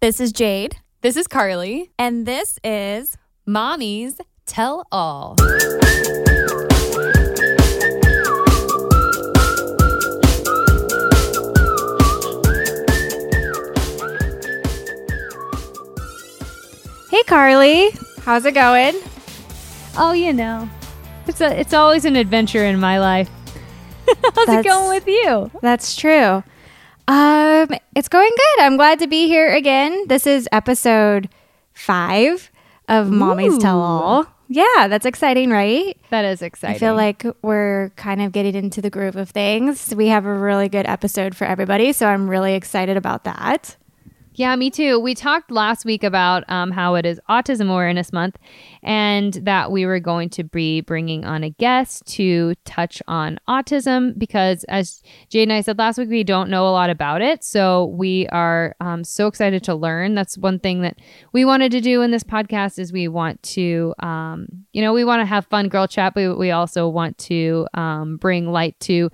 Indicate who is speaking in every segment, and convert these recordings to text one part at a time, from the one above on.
Speaker 1: This is Jade,
Speaker 2: This is Carly.
Speaker 1: and this is
Speaker 2: Mommy's Tell All.
Speaker 1: Hey Carly, how's it going?
Speaker 3: Oh, you know, it's a it's always an adventure in my life. How's
Speaker 1: That's-
Speaker 3: it going with you?
Speaker 1: That's true. Um, it's going good. I'm glad to be here again. This is episode five of Mommy's Tell All. Yeah, that's exciting, right?
Speaker 3: That is exciting.
Speaker 1: I feel like we're kind of getting into the groove of things. We have a really good episode for everybody, so I'm really excited about that.
Speaker 3: Yeah, me too. We talked last week about um, how it is Autism Awareness Month and that we were going to be bringing on a guest to touch on autism because, as Jade and I said last week, we don't know a lot about it. So we are um, so excited to learn. That's one thing that we wanted to do in this podcast is we want to, um, you know, we want to have fun girl chat, but we also want to um, bring light to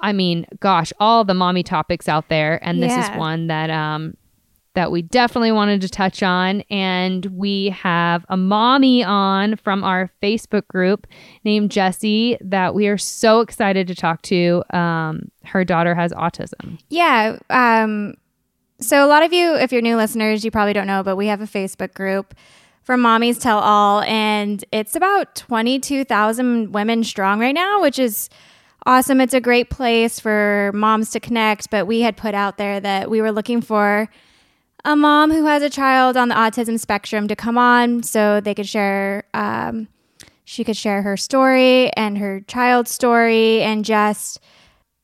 Speaker 3: I mean, gosh, all the mommy topics out there, and this
Speaker 1: Yeah.
Speaker 3: is one that um that we definitely wanted to touch on. And we have a mommy on from our Facebook group named Jessie that we are so excited to talk to. Um, her daughter has autism.
Speaker 1: Yeah. Um, so a lot of you, if you're new listeners, you probably don't know, but we have a Facebook group for Mommies Tell All, and it's about 22,000 women strong right now, which is awesome. It's a great place for moms to connect, but we had put out there that we were looking for a mom who has a child on the autism spectrum to come on so they could share um, she could share her story and her child's story and just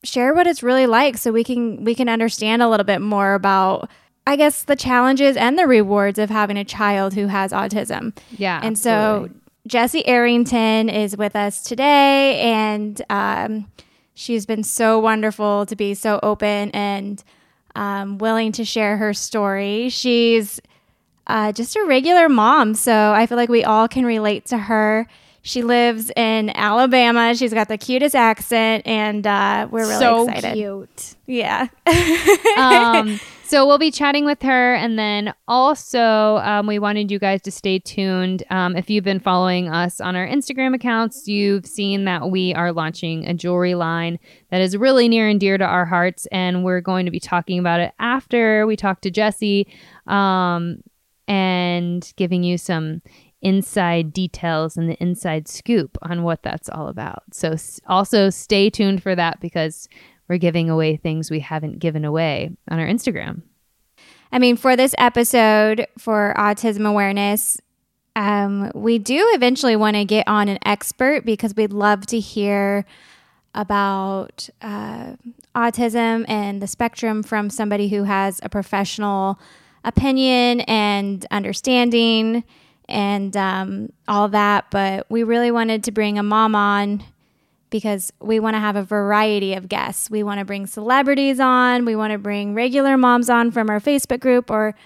Speaker 1: share what it's really like so we can we can understand a little bit more about I guess the challenges and the rewards of having a child who has autism.
Speaker 3: Yeah.
Speaker 1: And so Jessie Arrington is with us today, and um, she's been so wonderful to be so open and um, willing to share her story. She's uh, just a regular mom, so I feel like we all can relate to her. She lives in Alabama. She's got the cutest accent, and uh, we're really
Speaker 3: so
Speaker 1: excited.
Speaker 3: cute.
Speaker 1: Yeah.
Speaker 3: um, so we'll be chatting with her, and then also um, we wanted you guys to stay tuned. Um, if you've been following us on our Instagram accounts, you've seen that we are launching a jewelry line that is really near and dear to our hearts, and we're going to be talking about it after we talk to Jesse um, and giving you some inside details and the inside scoop on what that's all about. So also stay tuned for that because we're giving away things we haven't given away on our Instagram.
Speaker 1: I mean, for this episode for autism awareness, um, we do eventually want to get on an expert because we'd love to hear about uh, autism and the spectrum from somebody who has a professional opinion and understanding and um, all that. But we really wanted to bring a mom on because we want to have a variety of guests. We want to bring celebrities on, we want to bring regular moms on from our Facebook group or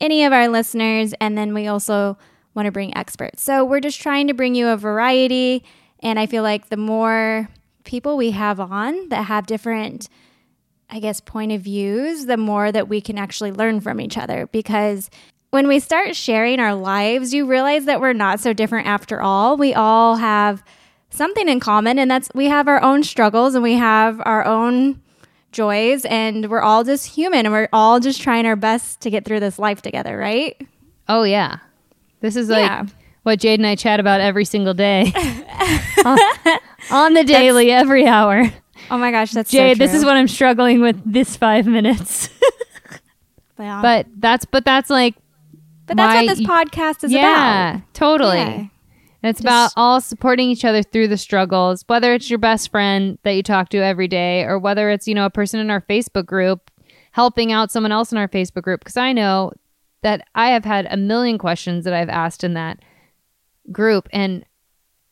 Speaker 1: any of our listeners, and then we also want to bring experts. So we're just trying to bring you a variety, and I feel like the more people we have on that have different I guess point of views, the more that we can actually learn from each other because when we start sharing our lives, you realize that we're not so different after all. We all have something in common and that's we have our own struggles and we have our own joys and we're all just human and we're all just trying our best to get through this life together, right?
Speaker 3: Oh yeah. This is like
Speaker 1: Yeah.
Speaker 3: what Jade and I chat about every single day. on, on the daily, every hour.
Speaker 1: Oh my gosh, that's
Speaker 3: Jade,
Speaker 1: so
Speaker 3: this is what I'm struggling with this five minutes.
Speaker 1: Yeah.
Speaker 3: but that's but that's like
Speaker 1: but that's what this podcast is
Speaker 3: yeah,
Speaker 1: about.
Speaker 3: totally.
Speaker 1: Yeah.
Speaker 3: And it's about all supporting each other through the struggles, whether it's your best friend that you talk to every day or whether it's, you know, a person in our Facebook group helping out someone else in our Facebook group. Because I know that I have had a million questions that I've asked in that group, and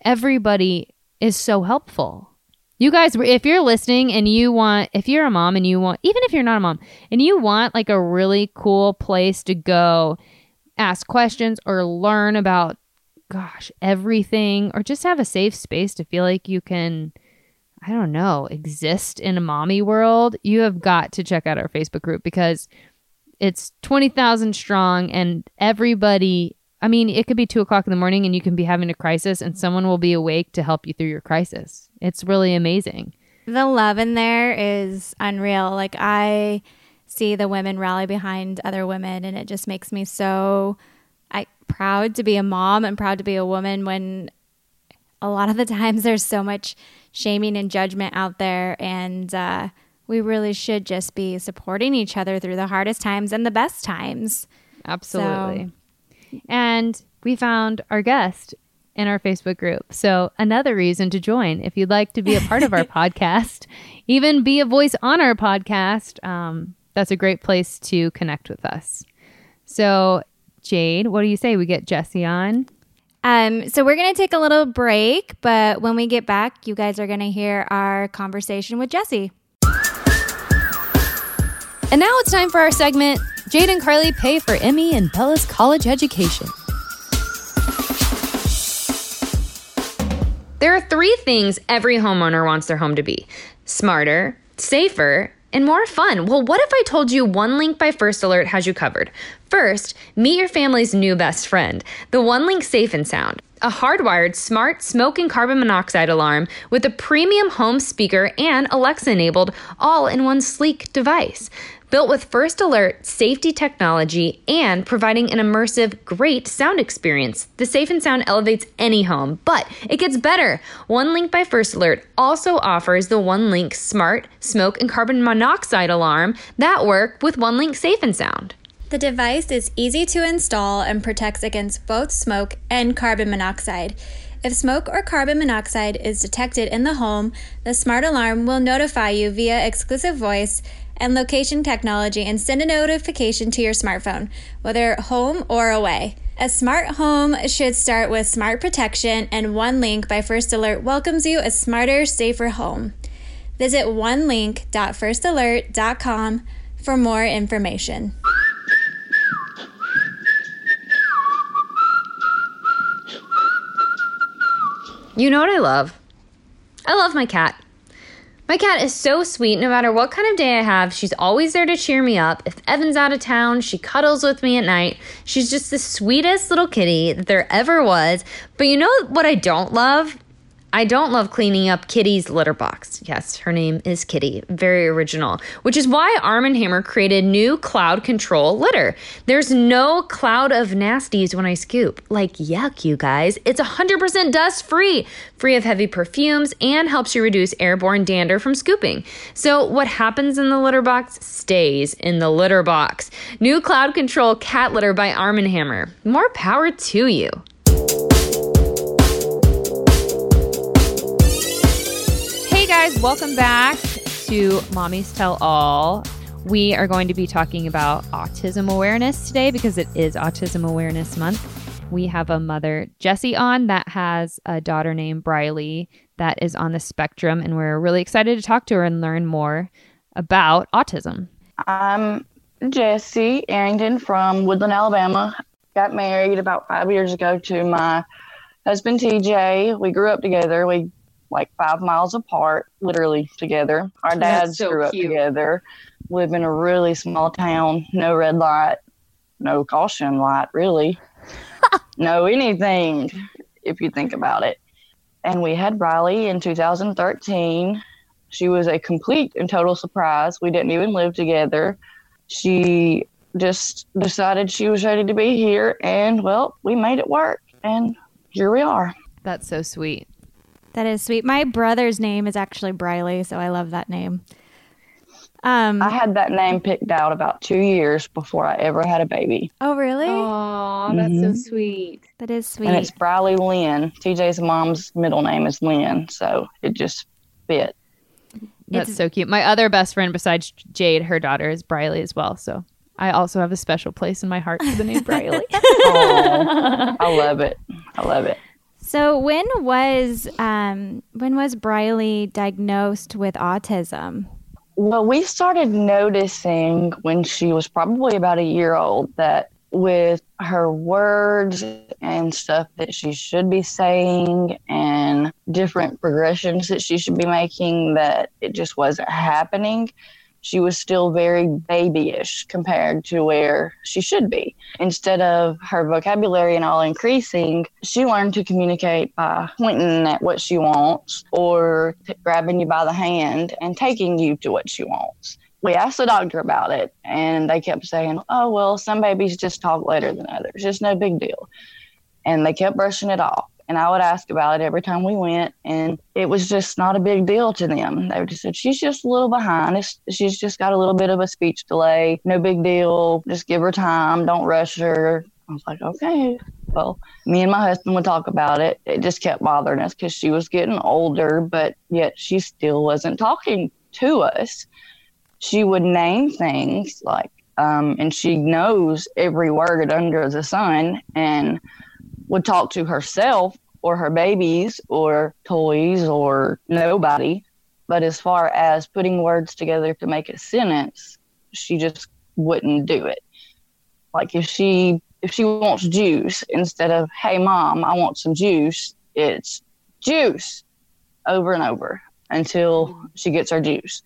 Speaker 3: everybody is so helpful. You guys, if you're listening and you want, if you're a mom and you want, even if you're not a mom, and you want like a really cool place to go ask questions or learn about gosh, everything, or just have a safe space to feel like you can, I don't know, exist in a mommy world, you have got to check out our Facebook group because it's 20,000 strong and everybody I mean, it could be two o'clock in the morning and you can be having a crisis and someone will be awake to help you through your crisis. It's really amazing.
Speaker 1: The love in there is unreal. Like I see the women rally behind other women and it just makes me so proud to be a mom and proud to be a woman when a lot of the times there's so much shaming and judgment out there and uh, we really should just be supporting each other through the hardest times and the best times.
Speaker 3: Absolutely. So. And we found our guest in our Facebook group. So, another reason to join if you'd like to be a part of our podcast, even be a voice on our podcast. Um, that's a great place to connect with us. So, Jade, what do you say? We get Jesse on?
Speaker 1: Um, so we're going to take a little break, but when we get back, you guys are going to hear our conversation with Jesse.
Speaker 2: And now it's time for our segment Jade and Carly pay for Emmy and Bella's college education.
Speaker 4: There are three things every homeowner wants their home to be smarter, safer, and more fun. Well, what if I told you One Link by First Alert has you covered? First, meet your family's new best friend, the One Link Safe and Sound a hardwired smart smoke and carbon monoxide alarm with a premium home speaker and Alexa enabled all in one sleek device. Built with First Alert safety technology and providing an immersive, great sound experience, the Safe and Sound elevates any home. But it gets better. One Link by First Alert also offers the One Link smart smoke and carbon monoxide alarm that work with One Link Safe and Sound.
Speaker 1: The device is easy to install and protects against both smoke and carbon monoxide. If smoke or carbon monoxide is detected in the home, the smart alarm will notify you via exclusive voice and location technology and send a notification to your smartphone, whether home or away. A smart home should start with smart protection, and One Link by First Alert welcomes you a smarter, safer home. Visit onelink.firstalert.com for more information.
Speaker 4: You know what I love? I love my cat. My cat is so sweet. No matter what kind of day I have, she's always there to cheer me up. If Evan's out of town, she cuddles with me at night. She's just the sweetest little kitty that there ever was. But you know what I don't love? I don't love cleaning up Kitty's litter box. Yes, her name is Kitty. Very original. Which is why Arm & Hammer created new cloud control litter. There's no cloud of nasties when I scoop. Like, yuck, you guys. It's 100% dust free, free of heavy perfumes, and helps you reduce airborne dander from scooping. So, what happens in the litter box stays in the litter box. New cloud control cat litter by Arm & Hammer. More power to you.
Speaker 3: Guys, welcome back to Mommy's Tell All. We are going to be talking about autism awareness today because it is Autism Awareness Month. We have a mother, Jessie, on that has a daughter named Briley that is on the spectrum, and we're really excited to talk to her and learn more about autism.
Speaker 5: I'm Jessie Arrington from Woodland, Alabama. Got married about five years ago to my husband, TJ. We grew up together. We like five miles apart, literally together. Our dads so grew up cute. together, live in a really small town, no red light, no caution light, really, no anything, if you think about it. And we had Riley in 2013. She was a complete and total surprise. We didn't even live together. She just decided she was ready to be here, and well, we made it work, and here we are.
Speaker 3: That's so sweet.
Speaker 1: That is sweet. My brother's name is actually Briley, so I love that name.
Speaker 5: Um, I had that name picked out about two years before I ever had a baby.
Speaker 1: Oh, really?
Speaker 3: Oh, that's mm-hmm. so sweet.
Speaker 1: That is sweet.
Speaker 5: And it's Briley Lynn. TJ's mom's middle name is Lynn, so it just fit.
Speaker 3: That's it's, so cute. My other best friend besides Jade, her daughter is Briley as well. So I also have a special place in my heart for the name Briley.
Speaker 5: oh, I love it. I love it.
Speaker 1: So when was um, when was Briley diagnosed with autism?
Speaker 5: Well, we started noticing when she was probably about a year old that with her words and stuff that she should be saying and different progressions that she should be making that it just wasn't happening she was still very babyish compared to where she should be. Instead of her vocabulary and all increasing, she learned to communicate by pointing at what she wants or t- grabbing you by the hand and taking you to what she wants. We asked the doctor about it, and they kept saying, Oh, well, some babies just talk later than others. It's no big deal. And they kept brushing it off and I would ask about it every time we went, and it was just not a big deal to them. They just said she's just a little behind. It's, she's just got a little bit of a speech delay. No big deal. Just give her time. Don't rush her. I was like, okay. Well, me and my husband would talk about it. It just kept bothering us because she was getting older, but yet she still wasn't talking to us. She would name things like, um, and she knows every word under the sun. And would talk to herself or her babies or toys or nobody. But as far as putting words together to make a sentence, she just wouldn't do it. Like if she if she wants juice instead of hey mom, I want some juice, it's juice over and over until she gets her juice.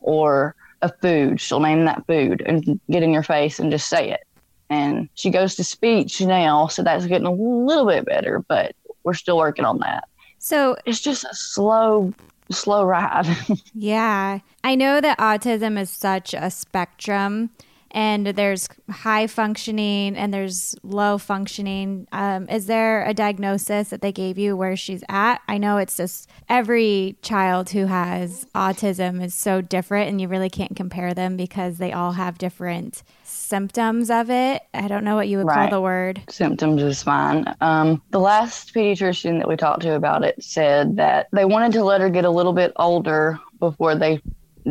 Speaker 5: Or a food, she'll name that food and get in your face and just say it and she goes to speech now, so that's getting a little bit better, but we're still working on that.
Speaker 1: So
Speaker 5: it's just a slow, slow ride.
Speaker 1: yeah. I know that autism is such a spectrum and there's high functioning and there's low functioning. Um, is there a diagnosis that they gave you where she's at? I know it's just every child who has autism is so different and you really can't compare them because they all have different symptoms of it. I don't know what you would right. call the word.
Speaker 5: Symptoms is fine. Um, the last pediatrician that we talked to about it said that they wanted to let her get a little bit older before they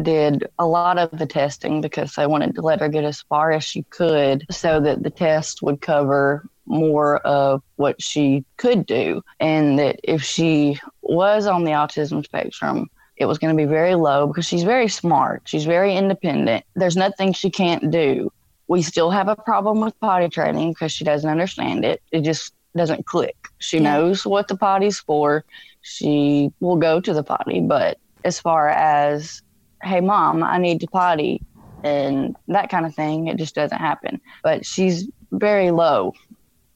Speaker 5: did a lot of the testing because they wanted to let her get as far as she could so that the test would cover more of what she could do. And that if she was on the autism spectrum, it was going to be very low because she's very smart. She's very independent. There's nothing she can't do. We still have a problem with potty training because she doesn't understand it. It just doesn't click. She yeah. knows what the potty's for. She will go to the potty, but as far as, hey, mom, I need to potty and that kind of thing, it just doesn't happen. But she's very low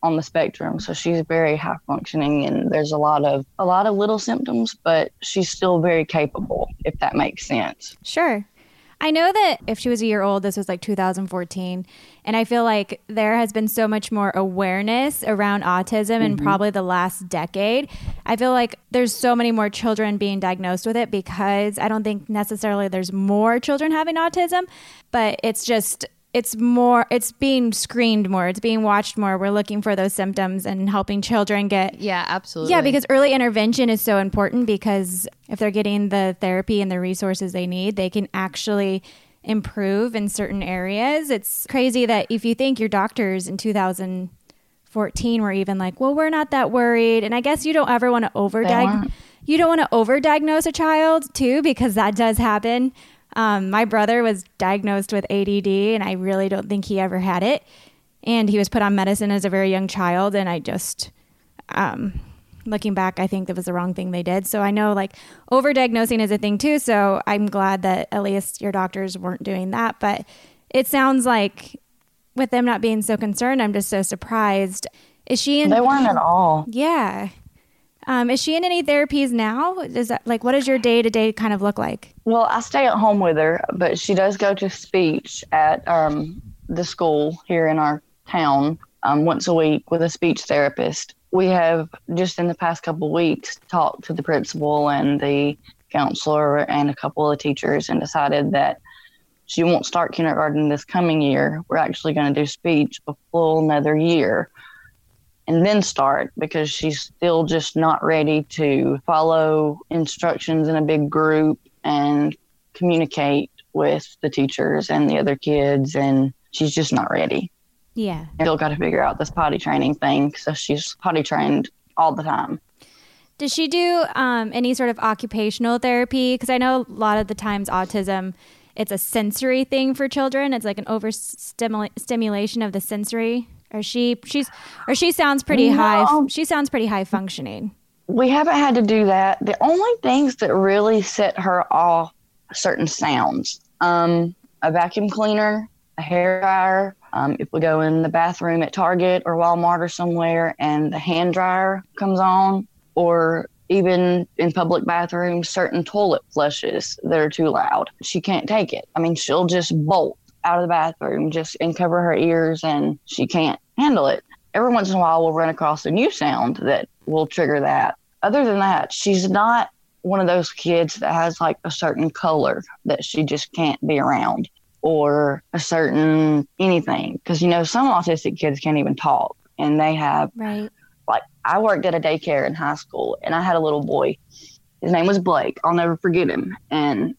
Speaker 5: on the spectrum so she's very high functioning and there's a lot of a lot of little symptoms but she's still very capable if that makes sense
Speaker 1: sure I know that if she was a year old, this was like 2014. And I feel like there has been so much more awareness around autism mm-hmm. in probably the last decade. I feel like there's so many more children being diagnosed with it because I don't think necessarily there's more children having autism, but it's just it's more it's being screened more it's being watched more. We're looking for those symptoms and helping children get
Speaker 3: yeah absolutely.
Speaker 1: Yeah because early intervention is so important because if they're getting the therapy and the resources they need they can actually improve in certain areas. It's crazy that if you think your doctors in 2014 were even like well we're not that worried and i guess you don't ever want to overdiagnose you don't want to overdiagnose a child too because that does happen um, my brother was diagnosed with ADD, and I really don't think he ever had it. And he was put on medicine as a very young child, and I just, um, looking back, I think that was the wrong thing they did. So I know like overdiagnosing is a thing too. So I'm glad that at least your doctors weren't doing that. But it sounds like with them not being so concerned, I'm just so surprised. Is she in?
Speaker 5: They weren't at all.
Speaker 1: Yeah. Um, is she in any therapies now? Is that like what does your day to day kind of look like?
Speaker 5: Well, I stay at home with her, but she does go to speech at um, the school here in our town um, once a week with a speech therapist. We have just in the past couple weeks talked to the principal and the counselor and a couple of teachers and decided that she won't start kindergarten this coming year. We're actually going to do speech a full another year and then start because she's still just not ready to follow instructions in a big group and communicate with the teachers and the other kids and she's just not ready.
Speaker 1: Yeah.
Speaker 5: Still got to figure out this potty training thing so she's potty trained all the time.
Speaker 1: Does she do um, any sort of occupational therapy? Because I know a lot of the times autism, it's a sensory thing for children. It's like an overstimulation of the sensory or she she's or she sounds pretty no. high she sounds pretty high functioning.
Speaker 5: We haven't had to do that. The only things that really set her off certain sounds. Um, a vacuum cleaner, a hair dryer. Um, if we go in the bathroom at Target or Walmart or somewhere and the hand dryer comes on, or even in public bathrooms, certain toilet flushes that are too loud. She can't take it. I mean, she'll just bolt out of the bathroom just and cover her ears and she can't handle it. Every once in a while we'll run across a new sound that will trigger that. Other than that, she's not one of those kids that has like a certain color that she just can't be around or a certain anything because you know some autistic kids can't even talk and they have
Speaker 1: Right.
Speaker 5: like I worked at a daycare in high school and I had a little boy. His name was Blake. I'll never forget him and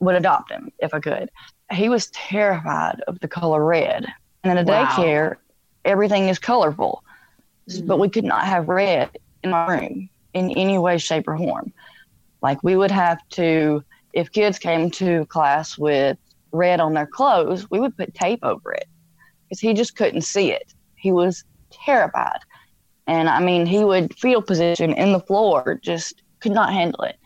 Speaker 5: would adopt him if I could. He was terrified of the color red. And in a
Speaker 6: Wow.
Speaker 5: daycare, everything is colorful. But mm. we could not have red in our room in any way, shape, or form. Like we would have to, if kids came to class with red on their clothes, we would put tape over it because he just couldn't see it. He was terrified. And I mean, he would fetal position in the floor, just could not handle it.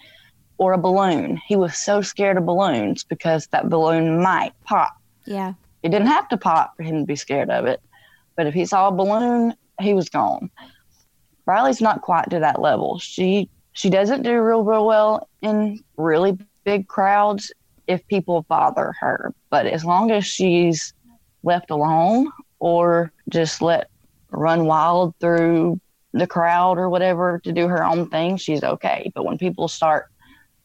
Speaker 5: Or a balloon. He was so scared of balloons because that balloon might pop.
Speaker 1: Yeah.
Speaker 5: It didn't have to pop for him to be scared of it. But if he saw a balloon, he was gone. Riley's not quite to that level. She she doesn't do real real well in really big crowds if people bother her. But as long as she's left alone or just let run wild through the crowd or whatever to do her own thing, she's okay. But when people start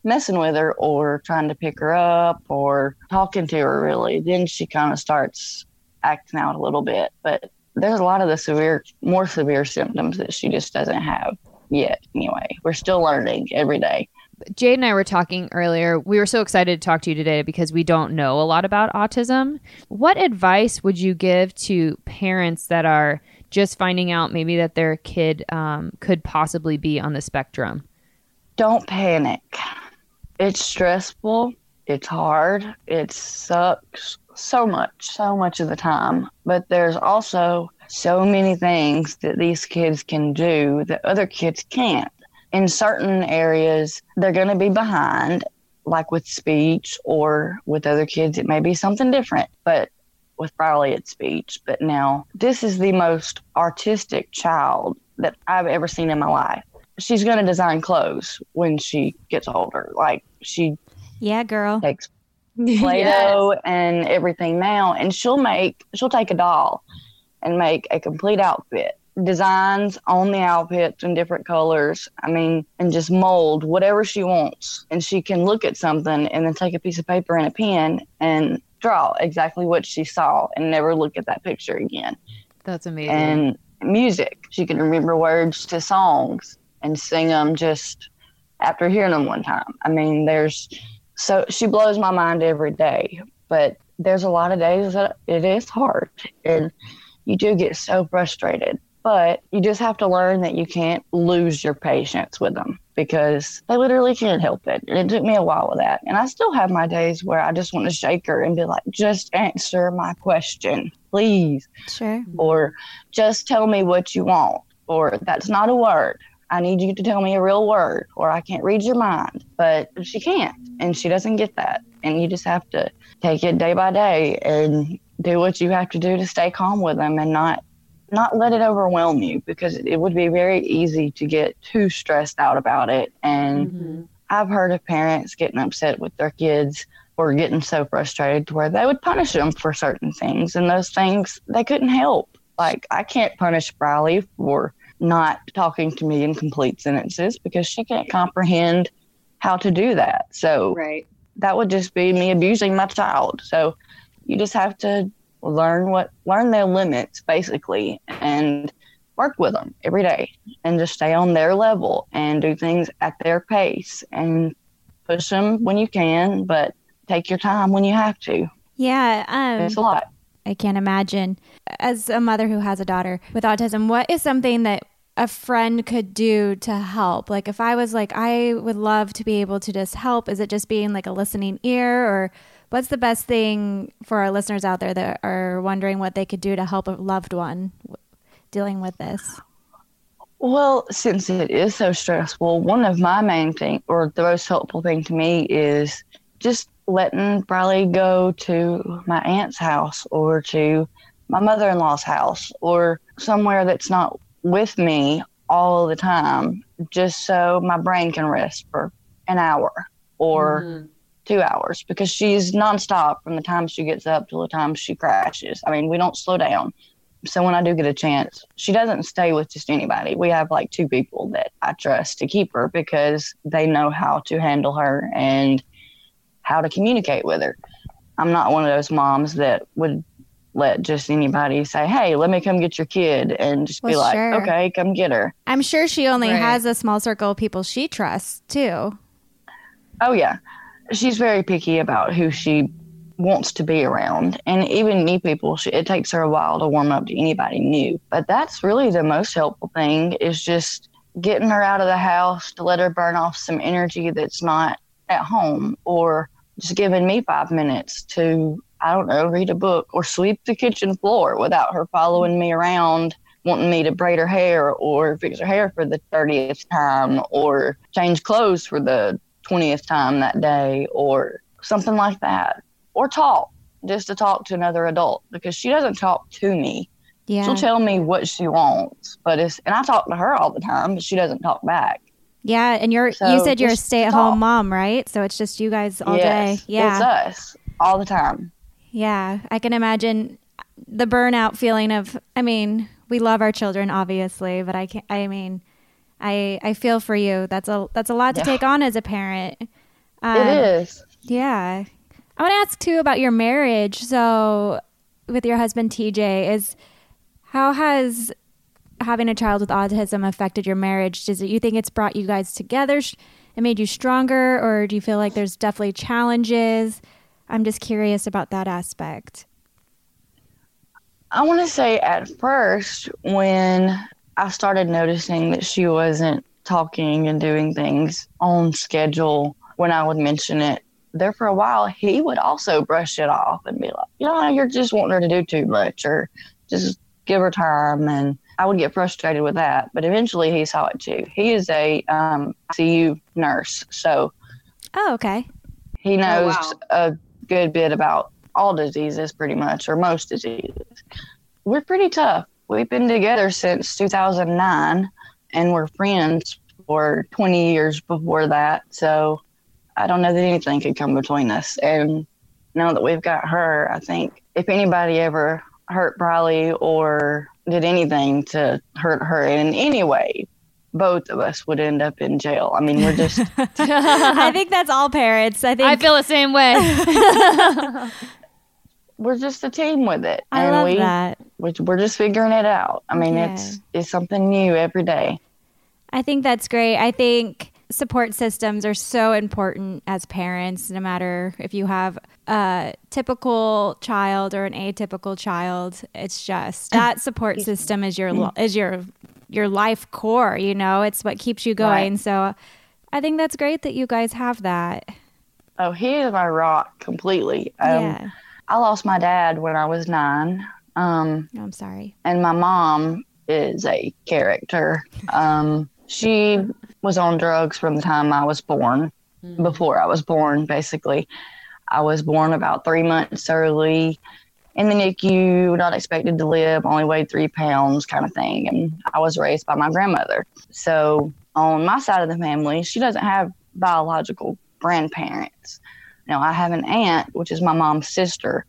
Speaker 5: messing with her or trying to pick her up or talking to her really, then she kind of starts acting out a little bit. But there's a lot of the severe, more severe symptoms that she just doesn't have yet. Anyway, we're still learning every day.
Speaker 3: Jade and I were talking earlier. We were so excited to talk to you today because we don't know a lot about autism. What advice would you give to parents that are just finding out maybe that their kid um, could possibly be on the spectrum?
Speaker 5: Don't panic. It's stressful. It's hard. It sucks so much, so much of the time. But there's also so many things that these kids can do that other kids can't. In certain areas, they're going to be behind, like with speech or with other kids, it may be something different. But with Riley, it's speech. But now, this is the most artistic child that I've ever seen in my life. She's going to design clothes when she gets older. Like, she
Speaker 1: Yeah, girl.
Speaker 5: takes Play-Doh and everything now, and she'll make she'll take a doll and make a complete outfit, designs on the outfits in different colors. I mean, and just mold whatever she wants, and she can look at something and then take a piece of paper and a pen and draw exactly what she saw and never look at that picture again.
Speaker 3: That's amazing.
Speaker 5: And music, she can remember words to songs and sing them just after hearing them one time. I mean, there's so she blows my mind every day, but there's a lot of days that it is hard and you do get so frustrated. But you just have to learn that you can't lose your patience with them because they literally can't help it. And it took me a while with that. And I still have my days where I just want to shake her and be like, just answer my question, please
Speaker 1: Sure.
Speaker 5: or just tell me what you want, or that's not a word. I need you to tell me a real word, or I can't read your mind. But she can't, and she doesn't get that. And you just have to take it day by day and do what you have to do to stay calm with them and not not let it overwhelm you because it would be very easy to get too stressed out about it and mm-hmm. I've heard of parents getting upset with their kids or getting so frustrated to where they would punish them for certain things, and those things they couldn't help. Like I can't punish Riley for not talking to me in complete sentences because she can't comprehend how to do that. So
Speaker 6: Right.
Speaker 5: that would just be me abusing my child. So you just have to learn what learn their limits basically and work with them every day and just stay on their level and do things at their pace and push them when you can, but take your time when you have to.
Speaker 1: Yeah. Um,
Speaker 5: It's a lot.
Speaker 1: I can't imagine. As a mother who has a daughter with autism, what is something that a friend could do to help? Like, if I was like, I would love to be able to just help, is it just being like a listening ear? Or what's the best thing for our listeners out there that are wondering what they could do to help a loved one dealing with this?
Speaker 5: Well, since it is so stressful, one of my main thing or the most helpful thing to me is just letting Briley go to my aunt's house or to my mother in law's house or somewhere that's not with me all the time, just so my brain can rest for an hour or mm-hmm. two hours because she's nonstop from the time she gets up till the time she crashes. I mean, we don't slow down. So when I do get a chance, she doesn't stay with just anybody. We have like two people that I trust to keep her because they know how to handle her and how to communicate with her. I'm not one of those moms that would let just anybody say, "Hey, let me come get your kid," and just well, be like, sure. "Okay, come get her."
Speaker 1: I'm sure she only right. has a small circle of people she trusts too.
Speaker 5: Oh yeah, she's very picky about who she wants to be around, and even new people. She, it takes her a while to warm up to anybody new, but that's really the most helpful thing is just getting her out of the house to let her burn off some energy that's not at home or just giving me five minutes to, I don't know, read a book or sweep the kitchen floor without her following me around, wanting me to braid her hair or fix her hair for the 30th time or change clothes for the 20th time that day or something like that. Or talk, just to talk to another adult because she doesn't talk to me. Yeah. She'll tell me what she wants, but it's, and I talk to her all the time, but she doesn't talk back.
Speaker 1: Yeah, and you're so you said you're a stay at home mom, right? So it's just you guys all yes, day. Yeah.
Speaker 5: It's us all the time.
Speaker 1: Yeah, I can imagine the burnout feeling of I mean, we love our children obviously, but I can't. I mean, I I feel for you. That's a that's a lot to yeah. take on as a parent.
Speaker 5: Um, it is.
Speaker 1: Yeah. I want to ask too about your marriage. So with your husband TJ is how has having a child with autism affected your marriage? Does it, you think it's brought you guys together It made you stronger, or do you feel like there's definitely challenges? I'm just curious about that aspect.
Speaker 5: I want to say at first, when I started noticing that she wasn't talking and doing things on schedule, when I would mention it, there for a while, he would also brush it off and be like, you know, you're just wanting her to do too much or just give her time. And I would get frustrated with that, but eventually he saw it too. He is a um, ICU nurse, so
Speaker 1: oh, okay.
Speaker 5: He knows oh, wow. a good bit about all diseases, pretty much, or most diseases. We're pretty tough. We've been together since 2009, and we're friends for 20 years before that. So I don't know that anything could come between us. And now that we've got her, I think if anybody ever hurt Briley or did anything to hurt her in any way, both of us would end up in jail. I mean, we're just.
Speaker 1: I think that's all parents. I think
Speaker 3: I feel the same way.
Speaker 5: we're just a team with it.
Speaker 1: I and love we, that.
Speaker 5: We're just figuring it out. I mean, yeah. it's it's something new every day.
Speaker 1: I think that's great. I think support systems are so important as parents, no matter if you have a typical child or an atypical child. It's just that support system is your is your your life core. You know, it's what keeps you going. Right. So, I think that's great that you guys have that.
Speaker 5: Oh, he is my rock completely. Um, yeah. I lost my dad when I was nine. Um,
Speaker 1: I'm sorry.
Speaker 5: And my mom is a character. Um, she was on drugs from the time I was born, mm-hmm. before I was born, basically. I was born about three months early in the NICU, not expected to live, only weighed three pounds, kind of thing. And I was raised by my grandmother. So on my side of the family, she doesn't have biological grandparents. Now I have an aunt, which is my mom's sister,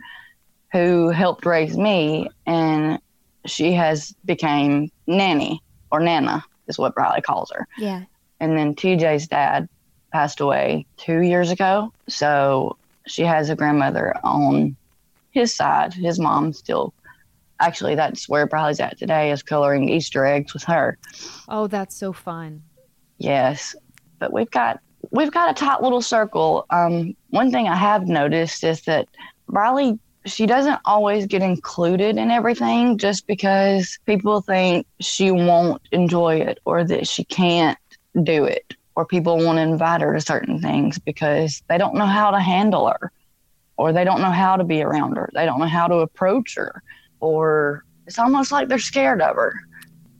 Speaker 5: who helped raise me, and she has became nanny or nana is what Riley calls her.
Speaker 1: Yeah.
Speaker 5: And then TJ's dad passed away two years ago. So she has a grandmother on his side. His mom still, actually, that's where Riley's at today, is coloring Easter eggs with her.
Speaker 3: Oh, that's so fun.
Speaker 5: Yes. But we've got we've got a tight little circle. Um, one thing I have noticed is that Riley she doesn't always get included in everything just because people think she won't enjoy it or that she can't do it or people won't invite her to certain things because they don't know how to handle her or they don't know how to be around her they don't know how to approach her or it's almost like they're scared of her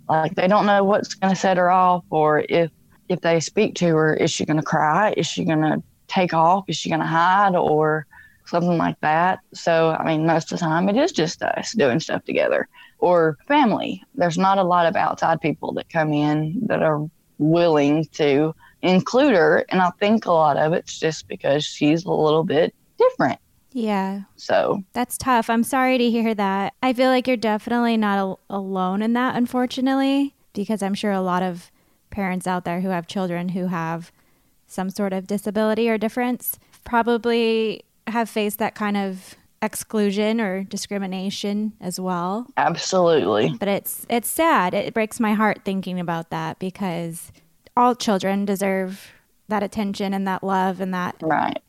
Speaker 5: like they don't know what's going to set her off or if if they speak to her is she going to cry is she going to take off? Is she going to hide or something like that? So, I mean, most of the time it is just us doing stuff together or family. There's not a lot of outside people that come in that are willing to include her. And I think a lot of it's just because she's a little bit different.
Speaker 1: Yeah.
Speaker 5: So
Speaker 1: That's tough. I'm sorry to hear that. I feel like you're definitely not al- alone in that, unfortunately, because I'm sure a lot of parents out there who have children who have some sort of disability or difference probably have faced that kind of exclusion or discrimination as well.
Speaker 5: absolutely.
Speaker 1: But it's it's sad. It breaks my heart thinking about that because all children deserve that attention and that love and that
Speaker 5: Right.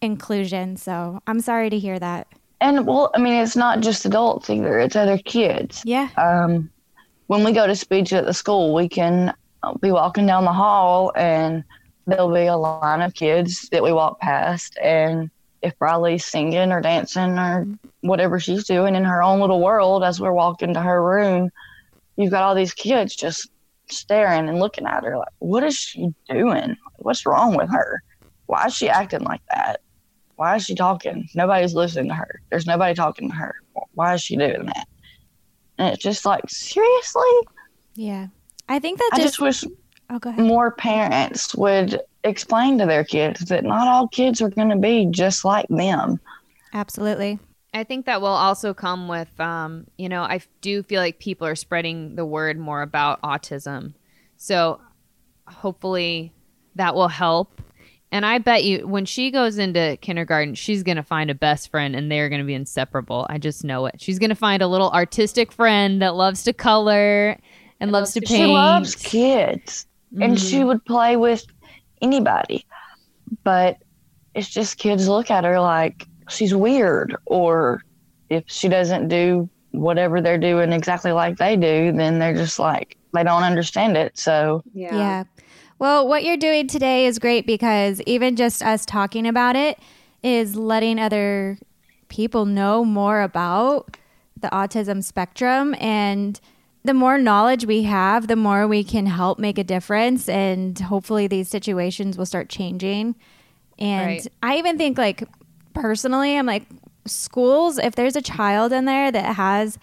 Speaker 1: Inclusion. So I'm sorry to hear that.
Speaker 5: And well, I mean, it's not just adults either, it's other kids.
Speaker 1: Yeah.
Speaker 5: um, when we go to speech at the school, we can uh, be walking down the hall and there'll be a line of kids that we walk past. And if Riley's singing or dancing or whatever she's doing in her own little world as we're walking to her room, you've got all these kids just staring and looking at her like, what is she doing? What's wrong with her? Why is she acting like that? Why is she talking? Nobody's listening to her. There's nobody talking to her. Why is she doing that? And it's just like, seriously?
Speaker 1: Yeah. I think that
Speaker 5: I
Speaker 1: just,
Speaker 5: just wish
Speaker 1: oh go ahead.
Speaker 5: more parents would explain to their kids that not all kids are going to be just like them.
Speaker 1: Absolutely.
Speaker 3: I think that will also come with, um, you know, I do feel like people are spreading the word more about autism. So hopefully that will help. And I bet you when she goes into kindergarten, she's going to find a best friend and they're going to be inseparable. I just know it. She's going to find a little artistic friend that loves to color and loves to paint.
Speaker 5: She loves kids and she mm-hmm. would play with anybody. But it's just kids look at her like she's weird, or if she doesn't do whatever they're doing exactly like they do, then they're just like, they don't understand it. So,
Speaker 1: Yeah. Well, what you're doing today is great because even just us talking about it is letting other people know more about the autism spectrum and the more knowledge we have, the more we can help make a difference and hopefully these situations will start changing. And
Speaker 3: Right.
Speaker 1: I even think like personally, I'm like schools if there's a child in there that has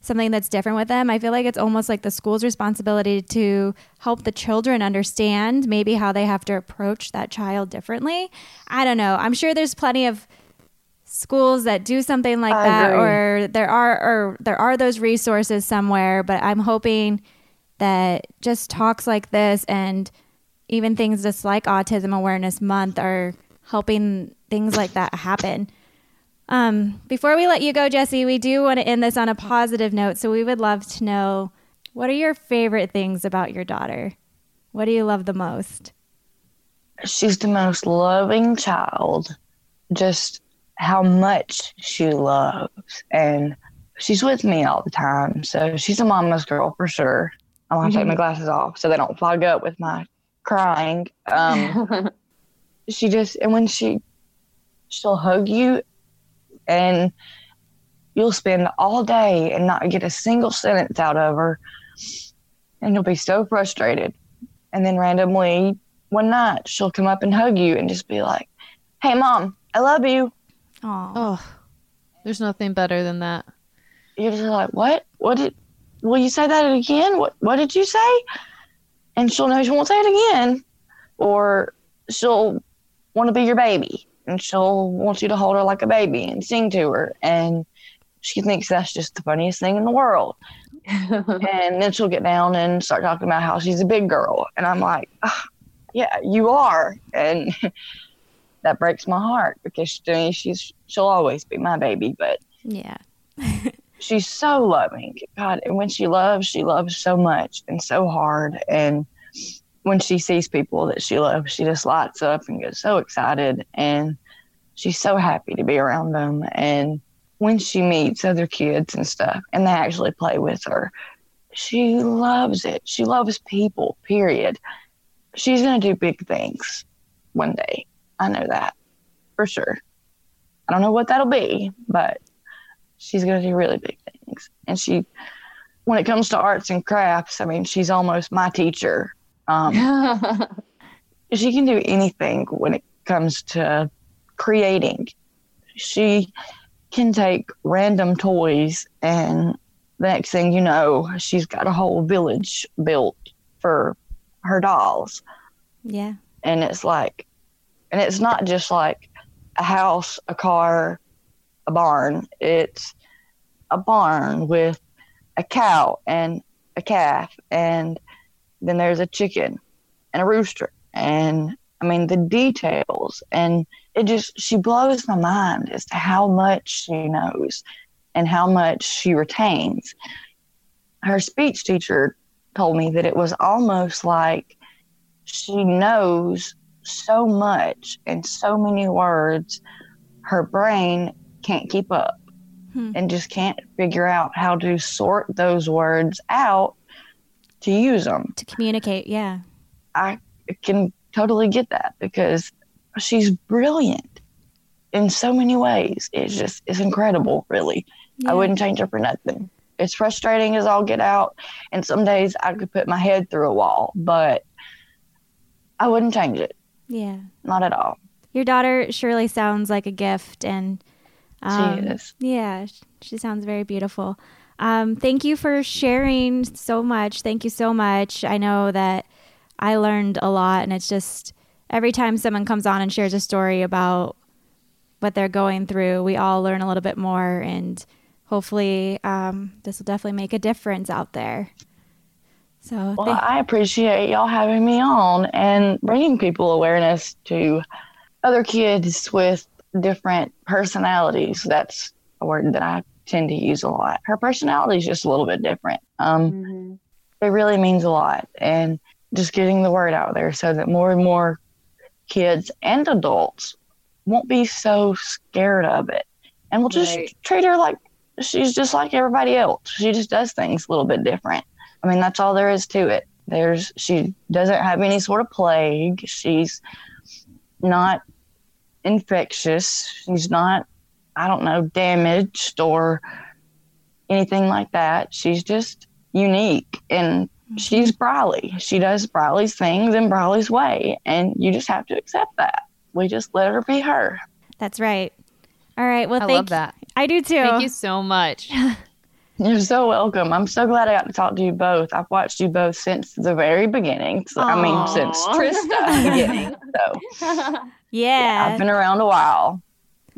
Speaker 1: something that's different with them. I feel like it's almost like the school's responsibility to help the children understand maybe how they have to approach that child differently. I don't know. I'm sure there's plenty of schools that do something like
Speaker 5: I
Speaker 1: that
Speaker 5: agree.
Speaker 1: or there are or there are those resources somewhere, but I'm hoping that just talks like this and even things just like Autism Awareness Month are helping things like that happen. Um, before we let you go, Jesse, we do want to end this on a positive note. So we would love to know what are your favorite things about your daughter? What do you love the most?
Speaker 5: she's the most loving child. Just how much she loves. And she's with me all the time. So she's a mama's girl for sure. I want to take my glasses off so they don't fog up with my crying. Um, she just, and when she, she'll hug you and you'll spend all day and not get a single sentence out of her. And you'll be so frustrated. And then randomly one night she'll come up and hug you and just be like, Hey mom, I love you.
Speaker 1: Oh,
Speaker 3: Oh, there's nothing better than that.
Speaker 5: You're just like, What? What did will you say that again? What what did you say? And she'll know she won't say it again. Or she'll want to be your baby and she'll want you to hold her like a baby and sing to her and she thinks that's just the funniest thing in the world. and then she'll get down and start talking about how she's a big girl. And I'm like, "Ah, yeah, you are. And that breaks my heart because to me, she's she'll always be my baby, but
Speaker 1: yeah.
Speaker 5: she's so loving. God, and when she loves, she loves so much and so hard. And when she sees people that she loves, she just lights up and gets so excited. And she's so happy to be around them. And when she meets other kids and stuff, and they actually play with her, she loves it. She loves people, period. She's going to do big things one day. I know that for sure. I don't know what that'll be, but she's going to do really big things. And she, when it comes to arts and crafts, I mean, she's almost my teacher. Um, she can do anything when it comes to creating. She can take random toys and the next thing you know, she's got a whole village built for her dolls.
Speaker 1: Yeah.
Speaker 5: And it's like, and it's not just like a house, a car, a barn. It's a barn with a cow and a calf, and then there's a chicken and a rooster. And I mean, the details, and it just, she blows my mind as to how much she knows and how much she retains. Her speech teacher told me that it was almost like she knows so much and so many words, her brain can't keep up
Speaker 1: Hmm.
Speaker 5: and just can't figure out how to sort those words out to use them.
Speaker 1: To communicate. Yeah.
Speaker 5: I can totally get that because she's brilliant in so many ways. It's just, it's incredible, really.
Speaker 1: Yeah.
Speaker 5: I wouldn't change her for nothing. It's frustrating as all get out, and some days I could put my head through a wall, but I wouldn't change it,
Speaker 1: Yeah.
Speaker 5: not at all.
Speaker 1: Your daughter surely sounds like a gift, and um,
Speaker 5: she is.
Speaker 1: Yeah, she sounds very beautiful. Um, thank you for sharing so much. Thank you so much. I know that I learned a lot, and it's just every time someone comes on and shares a story about what they're going through, we all learn a little bit more, and hopefully, um, this will definitely make a difference out there. So,
Speaker 5: Well, I appreciate y'all having me on and bringing people awareness to other kids with different personalities. That's a word that I tend to use a lot. Her personality is just a little bit different. Um, It really means a lot. And just getting the word out there so that more and more kids and adults won't be so scared of it. And we'll just
Speaker 4: Right.
Speaker 5: treat her like she's just like everybody else. She just does things a little bit different. I mean, that's all there is to it. There's she doesn't have any sort of plague. She's not infectious. She's not, I don't know, damaged or anything like that. She's just unique and mm-hmm. she's Briley. She does Briley's things in Briley's way, and you just have to accept that. We just let her be her.
Speaker 1: that's right. All right. Well,
Speaker 3: I
Speaker 1: thank
Speaker 3: love that.
Speaker 1: I do too.
Speaker 3: Thank you so much.
Speaker 5: You're so welcome. I'm so glad I got to talk to you both. I've watched you both since the very beginning. So, I mean, since Trista beginning. So
Speaker 1: Yeah.
Speaker 5: I've been around a while.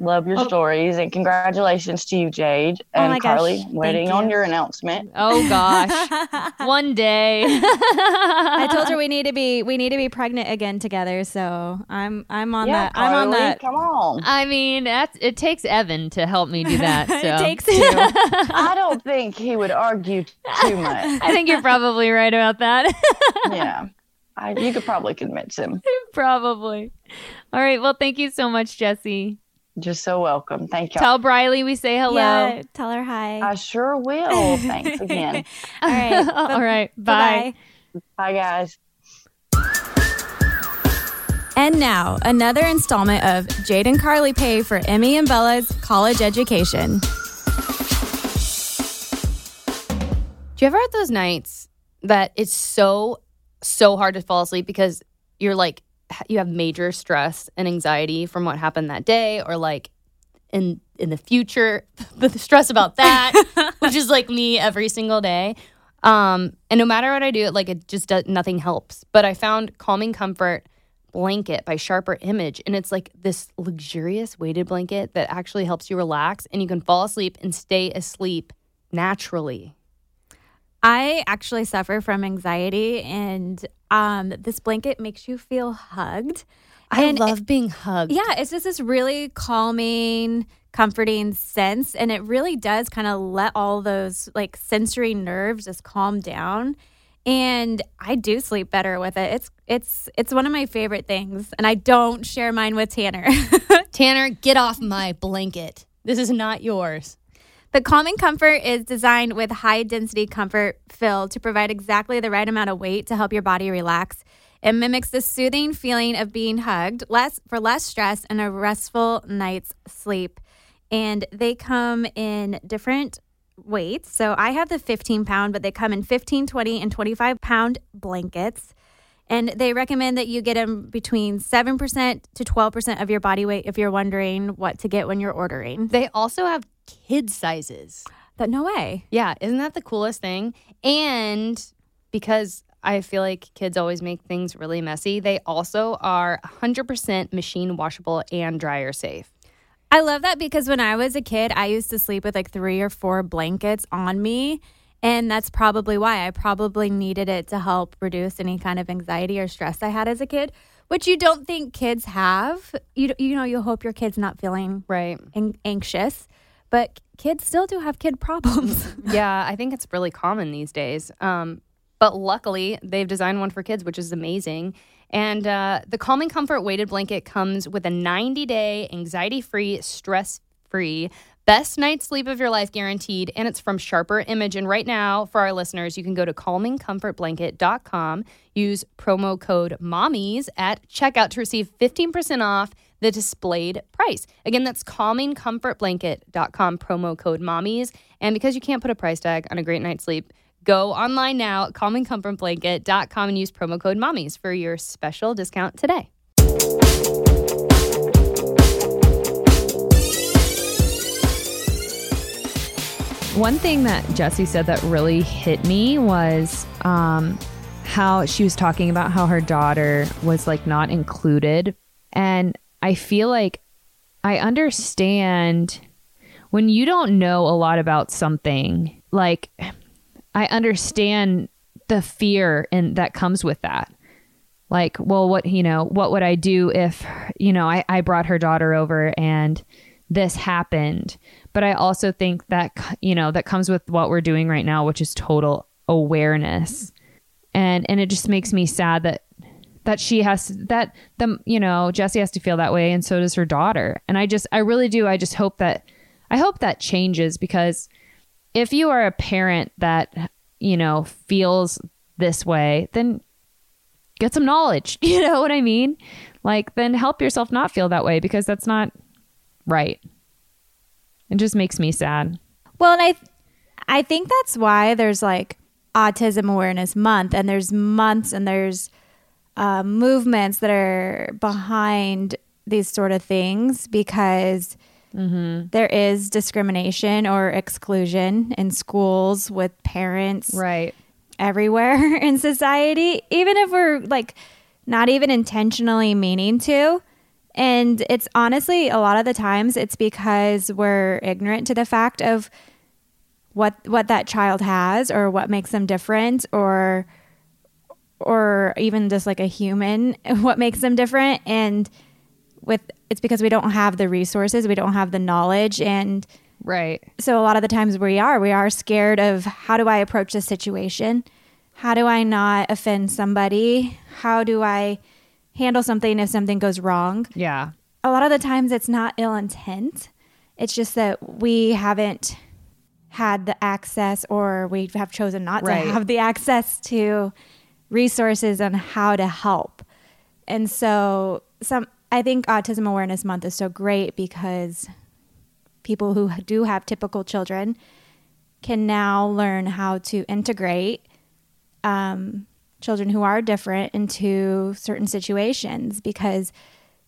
Speaker 5: Love your oh. stories and congratulations to you, Jade
Speaker 1: Oh
Speaker 5: and
Speaker 1: my gosh,
Speaker 5: Carly.
Speaker 1: thank
Speaker 5: Waiting
Speaker 1: you.
Speaker 5: on your announcement.
Speaker 3: Oh gosh, one day.
Speaker 1: I told her we need to be we need to be pregnant again together. So I'm I'm on
Speaker 5: yeah,
Speaker 1: that. I'm on
Speaker 5: Carly,
Speaker 1: that.
Speaker 5: Come on.
Speaker 3: I mean, that's it takes Evan to help me do that. So.
Speaker 1: it takes two.
Speaker 5: I don't think he would argue too much.
Speaker 3: I think you're probably right about that.
Speaker 5: Yeah. I, you could probably convince him.
Speaker 3: probably. All right. Well, thank you so much, Jesse.
Speaker 5: Just so welcome. Thank you.
Speaker 3: Tell Briley we say hello.
Speaker 1: Yeah, tell her hi.
Speaker 5: I sure will. Thanks again.
Speaker 1: All right.
Speaker 3: All right. Bye.
Speaker 5: Bye, guys.
Speaker 1: And now, another installment of Jade and Carly pay for Emmy and Bella's college education.
Speaker 2: Do you ever have those nights that it's so, so hard to fall asleep because you're like, h- you have major stress and anxiety from what happened that day or like in in the future, the stress about that, which is like me every single day. Um, and no matter what I do, like it just does, nothing helps. But I found Calming Comfort blanket by Sharper Image, and it's like this luxurious weighted blanket that actually helps you relax, and you can fall asleep and stay asleep naturally.
Speaker 1: I actually suffer from anxiety, and um, this blanket makes you feel hugged.
Speaker 2: I
Speaker 1: And
Speaker 2: love being hugged.
Speaker 1: Yeah, it's just this really calming, comforting sense. And it really does kind of let all those like sensory nerves just calm down. And I do sleep better with it. It's it's it's one of my favorite things. And I don't share mine with Tanner.
Speaker 2: Tanner, get off my blanket. This is not yours.
Speaker 1: The Calming Comfort is designed with high density comfort fill to provide exactly the right amount of weight to help your body relax. It mimics the soothing feeling of being hugged, less for less stress and a restful night's sleep. And they come in different weights. So I have the 15 pound, but they come in 15, 20, and 25 pound blankets. And they recommend that you get them between 7% to 12% of your body weight if you're wondering what to get when you're ordering.
Speaker 2: They also have kid sizes.
Speaker 1: But no way.
Speaker 2: Yeah, isn't that the coolest thing? And because I feel like kids always make things really messy, they also are 100% machine washable and dryer safe.
Speaker 1: I love that because when I was a kid, I used to sleep with like three or four blankets on me. And that's probably why I probably needed it to help reduce any kind of anxiety or stress I had as a kid, which you don't think kids have. You, you know, you hope your kid's not feeling
Speaker 2: Right.
Speaker 1: an- anxious, but kids still do have kid problems.
Speaker 2: yeah, I think it's really common these days. Um, but luckily, they've designed one for kids, which is amazing. And uh, the Calming Comfort weighted blanket comes with a 90 day, anxiety free, stress free, best night's sleep of your life guaranteed. And it's from Sharper Image. And right now, for our listeners, you can go to calmingcomfortblanket.com, use promo code MOMMIES at checkout to receive 15% off the displayed price. Again, that's calmingcomfortblanket.com, promo code MOMMIES. And because you can't put a price tag on a great night's sleep, go online now at calmingcomfortblanket.com and use promo code MOMMIES for your special discount today.
Speaker 3: One thing that Jesse said that really hit me was um, how she was talking about how her daughter was like not included. And I feel like I understand when you don't know a lot about something, like I understand the fear and that comes with that. Like, well, what, you know, what would I do if, you know, I, I brought her daughter over and this happened? But I also think that, you know, that comes with what we're doing right now, which is total awareness. And, and it just makes me sad that, that she has that the, you know, Jesse has to feel that way. And so does her daughter. And I just, I really do. I just hope that, I hope that changes because if you are a parent that, you know, feels this way, then get some knowledge. You know what I mean? Like, then help yourself not feel that way because that's not right. It just makes me sad.
Speaker 1: Well, and I I think that's why there's like autism awareness month and there's months and there's uh, movements that are behind these sort of things because there is discrimination or exclusion in schools with parents
Speaker 3: Right.
Speaker 1: everywhere in society, even if we're like not even intentionally meaning to. And it's honestly a lot of the times it's because we're ignorant to the fact of what what that child has or what makes them different or or even just like a human what makes them different and with it's because we don't have the resources, we don't have the knowledge and
Speaker 3: Right.
Speaker 1: so a lot of the times we are we are scared of how do i approach this situation how do i not offend somebody how do i handle something if something goes wrong
Speaker 3: Yeah.
Speaker 1: a lot of the times it's not ill intent it's just that we haven't had the access or we have chosen not
Speaker 3: Right.
Speaker 1: to have the access to resources on how to help and so some i think autism awareness month is so great because people who do have typical children can now learn how to integrate um, children who are different into certain situations because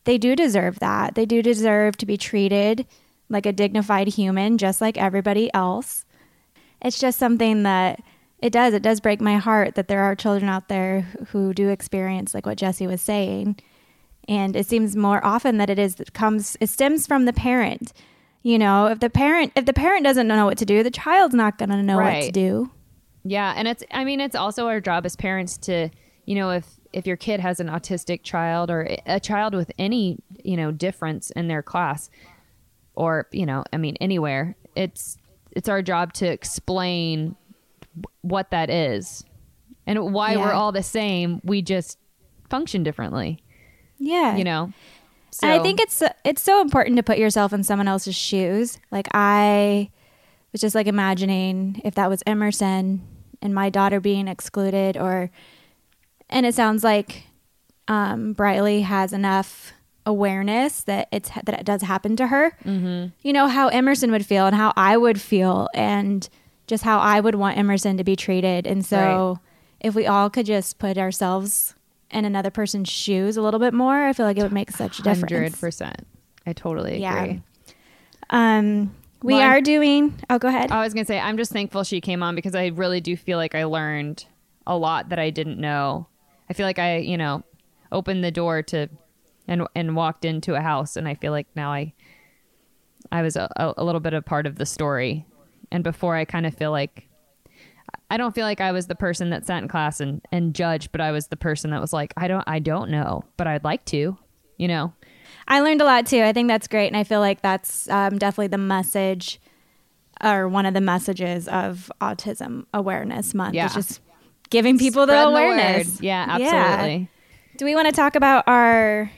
Speaker 1: they do deserve that. They do deserve to be treated like a dignified human, just like everybody else. It's just something that it does. It does break my heart that there are children out there who do experience like what Jesse was saying. And it seems more often that it is that comes it stems from the parent. You know, if the parent if the parent doesn't know what to do, the child's not going to know what to do.
Speaker 3: Yeah, and it's I mean it's also our job as parents to, you know, if if your kid has an autistic child or a child with any, you know, difference in their class or, you know, I mean anywhere, it's it's our job to explain what that is and why we're all the same, we just function differently,
Speaker 1: Yeah.
Speaker 3: you know.
Speaker 1: And I think it's it's so important to put yourself in someone else's shoes. Like I was just like imagining if that was Emerson and my daughter being excluded or and it sounds like um Briley has enough awareness that it's that it does happen to her. Mm-hmm. You know how Emerson would feel and how I would feel and just how I would want Emerson to be treated. And so if we all could just put ourselves in another person's shoes a little bit more, I feel like it would make such a difference.
Speaker 3: Hundred percent. I totally
Speaker 1: Yeah.
Speaker 3: agree.
Speaker 1: Um, we
Speaker 3: Well,
Speaker 1: are doing. Oh, go ahead.
Speaker 3: I was gonna say I'm just thankful she came on because I really do feel like I learned a lot that I didn't know. I feel like I, you know, opened the door to and and walked into a house, and I feel like now I I was a, a, a little bit of part of the story. And before, I kind of feel like I don't feel like I was the person that sat in class and and judged, but I was the person that was like, I don't I don't know, but I'd like to, you know.
Speaker 1: I learned a lot too. I think that's great, and I feel like that's um, definitely the message, or one of the messages of Autism Awareness Month.
Speaker 3: Yeah.
Speaker 1: Is just giving people the awareness.
Speaker 3: word. Yeah, absolutely.
Speaker 1: Do we want to talk about our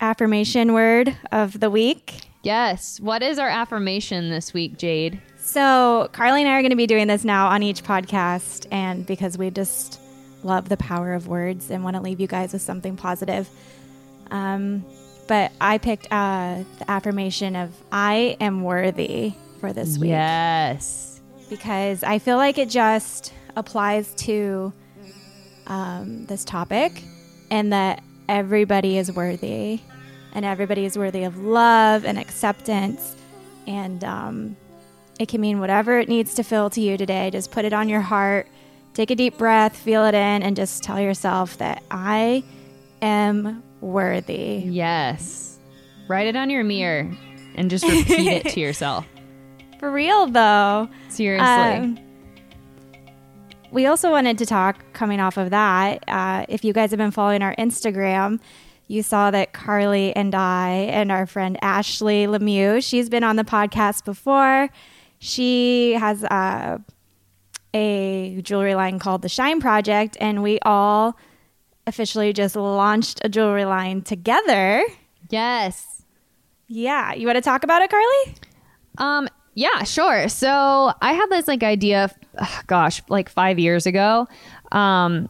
Speaker 1: affirmation word of the week?
Speaker 3: Yes. What is our affirmation this week, Jade?
Speaker 1: So, Carly and I are going to be doing this now on each podcast, and because we just love the power of words and want to leave you guys with something positive. Um, but I picked uh, the affirmation of I am worthy for this week
Speaker 3: Yes.
Speaker 1: because I feel like it just applies to um, this topic and that everybody is worthy and everybody is worthy of love and acceptance. And um, it can mean whatever it needs to feel to you today. Just put it on your heart, take a deep breath, feel it in, and just tell yourself that I am worthy.
Speaker 3: Yes. Write it on your mirror and just repeat it to yourself.
Speaker 1: For real, though.
Speaker 3: Seriously.
Speaker 1: Um, we also wanted to talk coming off of that. Uh, if you guys have been following our Instagram, you saw that Carly and I and our friend Ashley Lemieux, she's been on the podcast before. She has uh, a jewelry line called the Shine Project, and we all officially just launched a jewelry line together.
Speaker 3: yes.
Speaker 1: Yeah, you want to talk about it, Carly?
Speaker 3: Um yeah, sure. So I had this like idea ugh, gosh, like 5 years ago. Um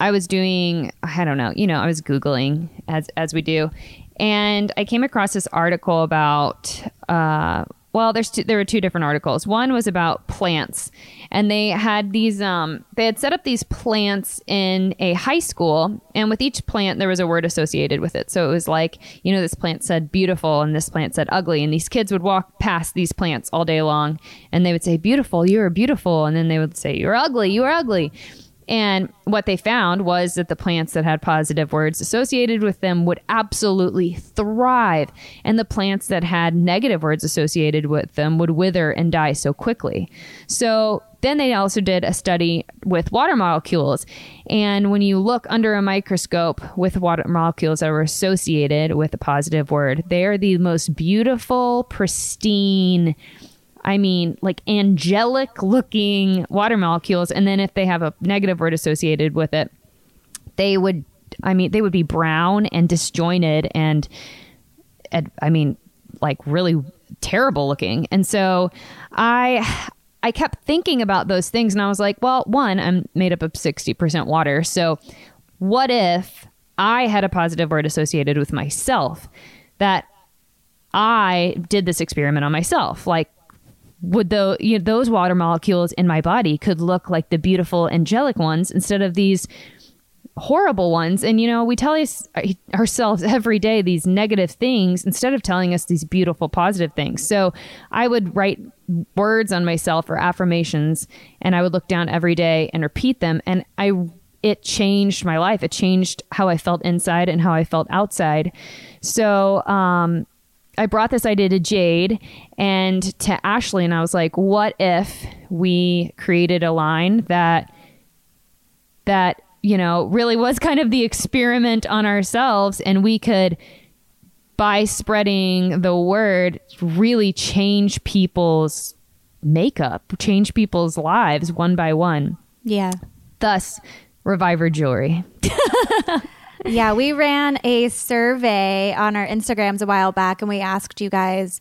Speaker 3: I was doing I don't know, you know, I was googling as as we do. And I came across this article about uh well, there's two, there were two different articles. One was about plants, and they had these. Um, they had set up these plants in a high school, and with each plant there was a word associated with it. So it was like, you know, this plant said beautiful, and this plant said ugly, and these kids would walk past these plants all day long, and they would say beautiful, you are beautiful, and then they would say you're ugly, you are ugly. And what they found was that the plants that had positive words associated with them would absolutely thrive. And the plants that had negative words associated with them would wither and die so quickly. So then they also did a study with water molecules. And when you look under a microscope with water molecules that were associated with a positive word, they are the most beautiful, pristine, I mean, like angelic looking water molecules. And then if they have a negative word associated with it, they would, I mean, they would be brown and disjointed and, and I mean, like really terrible looking. And so I, I kept thinking about those things and I was like, well, one, I'm made up of 60% water. So what if I had a positive word associated with myself that I did this experiment on myself? Like, would the you know, those water molecules in my body could look like the beautiful angelic ones instead of these horrible ones. And you know we tell us, ourselves every day these negative things instead of telling us these beautiful positive things. So i would write words on myself or affirmations and i would look down every day and repeat them. And i it changed my life. It changed how i felt inside and how i felt outside. So um I brought this idea to Jade and to Ashley, and I was like, "What if we created a line that that you know really was kind of the experiment on ourselves, and we could, by spreading the word, really change people's makeup, change people's lives one by one.
Speaker 1: Yeah.
Speaker 3: Thus, Reviver Jewelry.
Speaker 1: yeah, we ran a survey on our Instagrams a while back and we asked you guys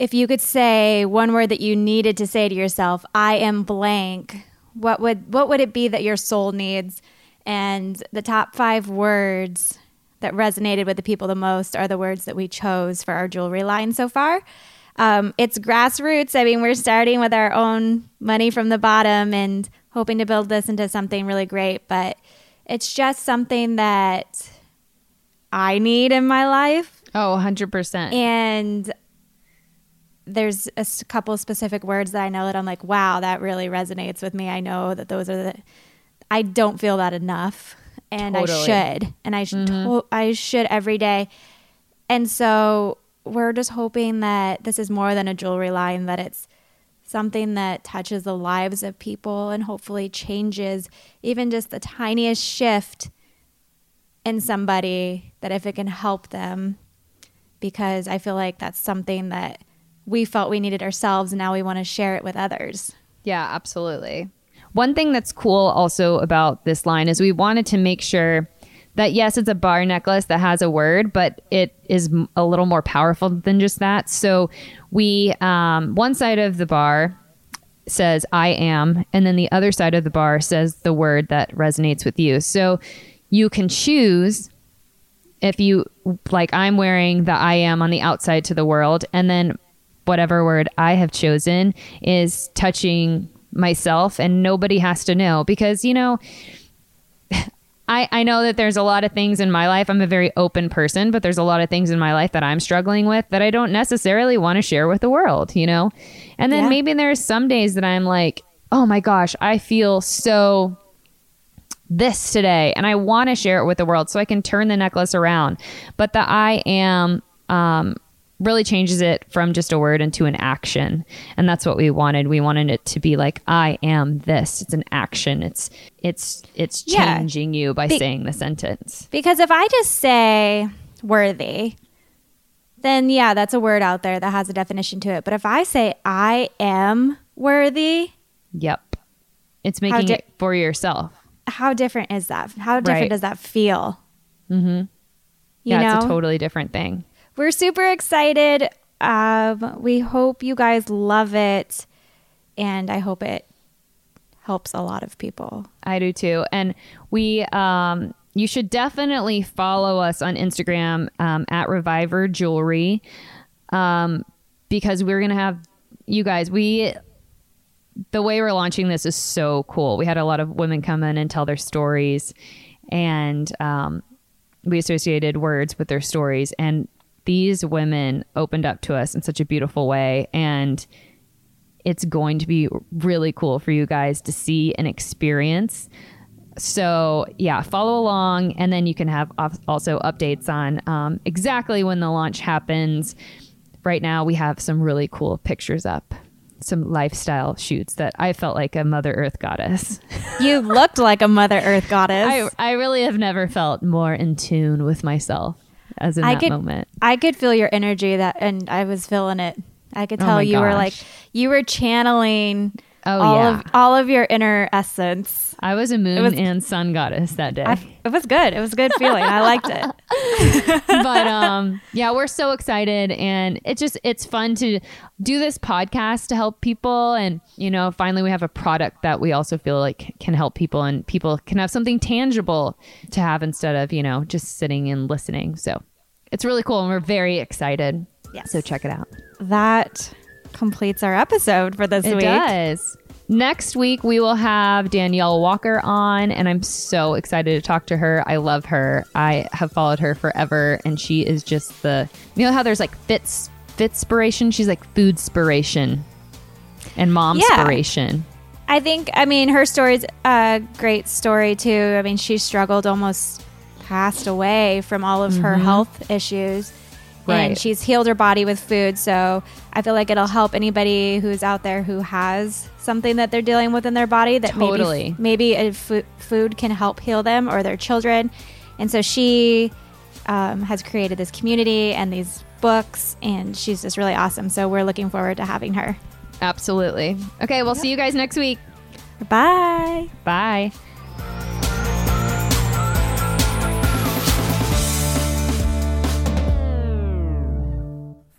Speaker 1: if you could say one word that you needed to say to yourself, I am blank, what would what would it be that your soul needs? And the top 5 words that resonated with the people the most are the words that we chose for our jewelry line so far. Um, it's grassroots. I mean, we're starting with our own money from the bottom and hoping to build this into something really great, but it's just something that I need in my life.
Speaker 3: Oh, 100%.
Speaker 1: And there's a couple specific words that I know that I'm like, wow, that really resonates with me. I know that those are the, I don't feel that enough. And
Speaker 3: Totally.
Speaker 1: I should. And I should, to- I should every day. And so we're just hoping that this is more than a jewelry line, that it's something that touches the lives of people and hopefully changes even just the tiniest shift in somebody that if it can help them because I feel like that's something that we felt we needed ourselves and now we want to share it with others.
Speaker 3: Yeah, absolutely. One thing that's cool also about this line is we wanted to make sure that yes, it's a bar necklace that has a word, but it is a little more powerful than just that. So we, um, one side of the bar says I am, and then the other side of the bar says the word that resonates with you. So you can choose if you like I'm wearing the I am on the outside to the world and then whatever word I have chosen is touching myself and nobody has to know because you know I, I know that there's a lot of things in my life. I'm a very open person, but there's a lot of things in my life that I'm struggling with that I don't necessarily want to share with the world, you know? And then
Speaker 1: Yeah.
Speaker 3: maybe there's some days that I'm like, oh my gosh, I feel so this today and I want to share it with the world so I can turn the necklace around. But the I am um, really changes it from just a word into an action. And that's what we wanted. We wanted it to be like I am this. It's an action. It's it's it's
Speaker 1: Yeah.
Speaker 3: changing you by
Speaker 1: Be-
Speaker 3: saying the sentence.
Speaker 1: Because if I just say worthy, then yeah, that's a word out there that has a definition to it. But if I say I am worthy,
Speaker 3: Yep. It's making
Speaker 1: di-
Speaker 3: it for yourself.
Speaker 1: how different is that? How different
Speaker 3: Right.
Speaker 1: does that feel? Mm-hmm. You
Speaker 3: yeah,
Speaker 1: know,
Speaker 3: it's a totally different thing.
Speaker 1: We're super excited. Um, we hope you guys love it, and I hope it helps a lot of people.
Speaker 3: I do too. And we, um, you should definitely follow us on Instagram um, at Reviver Jewelry um, because we're going to have you guys. We, the way we're launching this is so cool. We had a lot of women come in and tell their stories, and um, we associated words with their stories. And these women opened up to us in such a beautiful way. And it's going to be really cool for you guys to see and experience. So, yeah, follow along, and then you can have also updates on um, exactly when the launch happens. Right now, we have some really cool pictures up, some lifestyle shoots that I felt like a Mother Earth goddess.
Speaker 1: You looked like a Mother Earth goddess.
Speaker 3: I, I really have never felt more in tune with myself as in
Speaker 1: I
Speaker 3: that
Speaker 1: could,
Speaker 3: moment.
Speaker 1: I could feel your energy that, and I was feeling it. I could
Speaker 3: Oh
Speaker 1: tell
Speaker 3: my
Speaker 1: you were like you were channing
Speaker 3: Oh,
Speaker 1: all
Speaker 3: yeah.
Speaker 1: of all of your inner essence.
Speaker 3: I was a moon
Speaker 1: was-
Speaker 3: and sun goddess that day.
Speaker 1: I, it was good. It was a good feeling. I liked it.
Speaker 3: but um yeah we're so excited and it just it's fun to do this podcast to help people and you know finally we have a product that we also feel like can help people and people can have something tangible to have instead of you know just sitting and listening so it's really cool and we're very excited
Speaker 1: Yes.
Speaker 3: so check it out
Speaker 1: That completes our episode for this
Speaker 3: it
Speaker 1: week.
Speaker 3: does Next week, we will have Danielle Walker on, and I'm so excited to talk to her. I love her. I have followed her forever, and she is just the you know how there's like fits fitspiration. She's like food spiration and mom
Speaker 1: Yeah.
Speaker 3: spiration.
Speaker 1: I think, I mean, her story's a great story too. I mean, she struggled, almost passed away from all of her mm-hmm. health issues.
Speaker 3: Right.
Speaker 1: And she's healed her body with food. So I feel like it'll help anybody who's out there who has something that they're dealing with in their body that
Speaker 3: Totally.
Speaker 1: maybe, maybe a food can help heal them or their children. And so she um, has created this community and these books, and she's just really awesome. So we're looking forward to having her.
Speaker 3: Absolutely. Okay, we'll see you guys next week.
Speaker 1: Bye.
Speaker 3: Bye.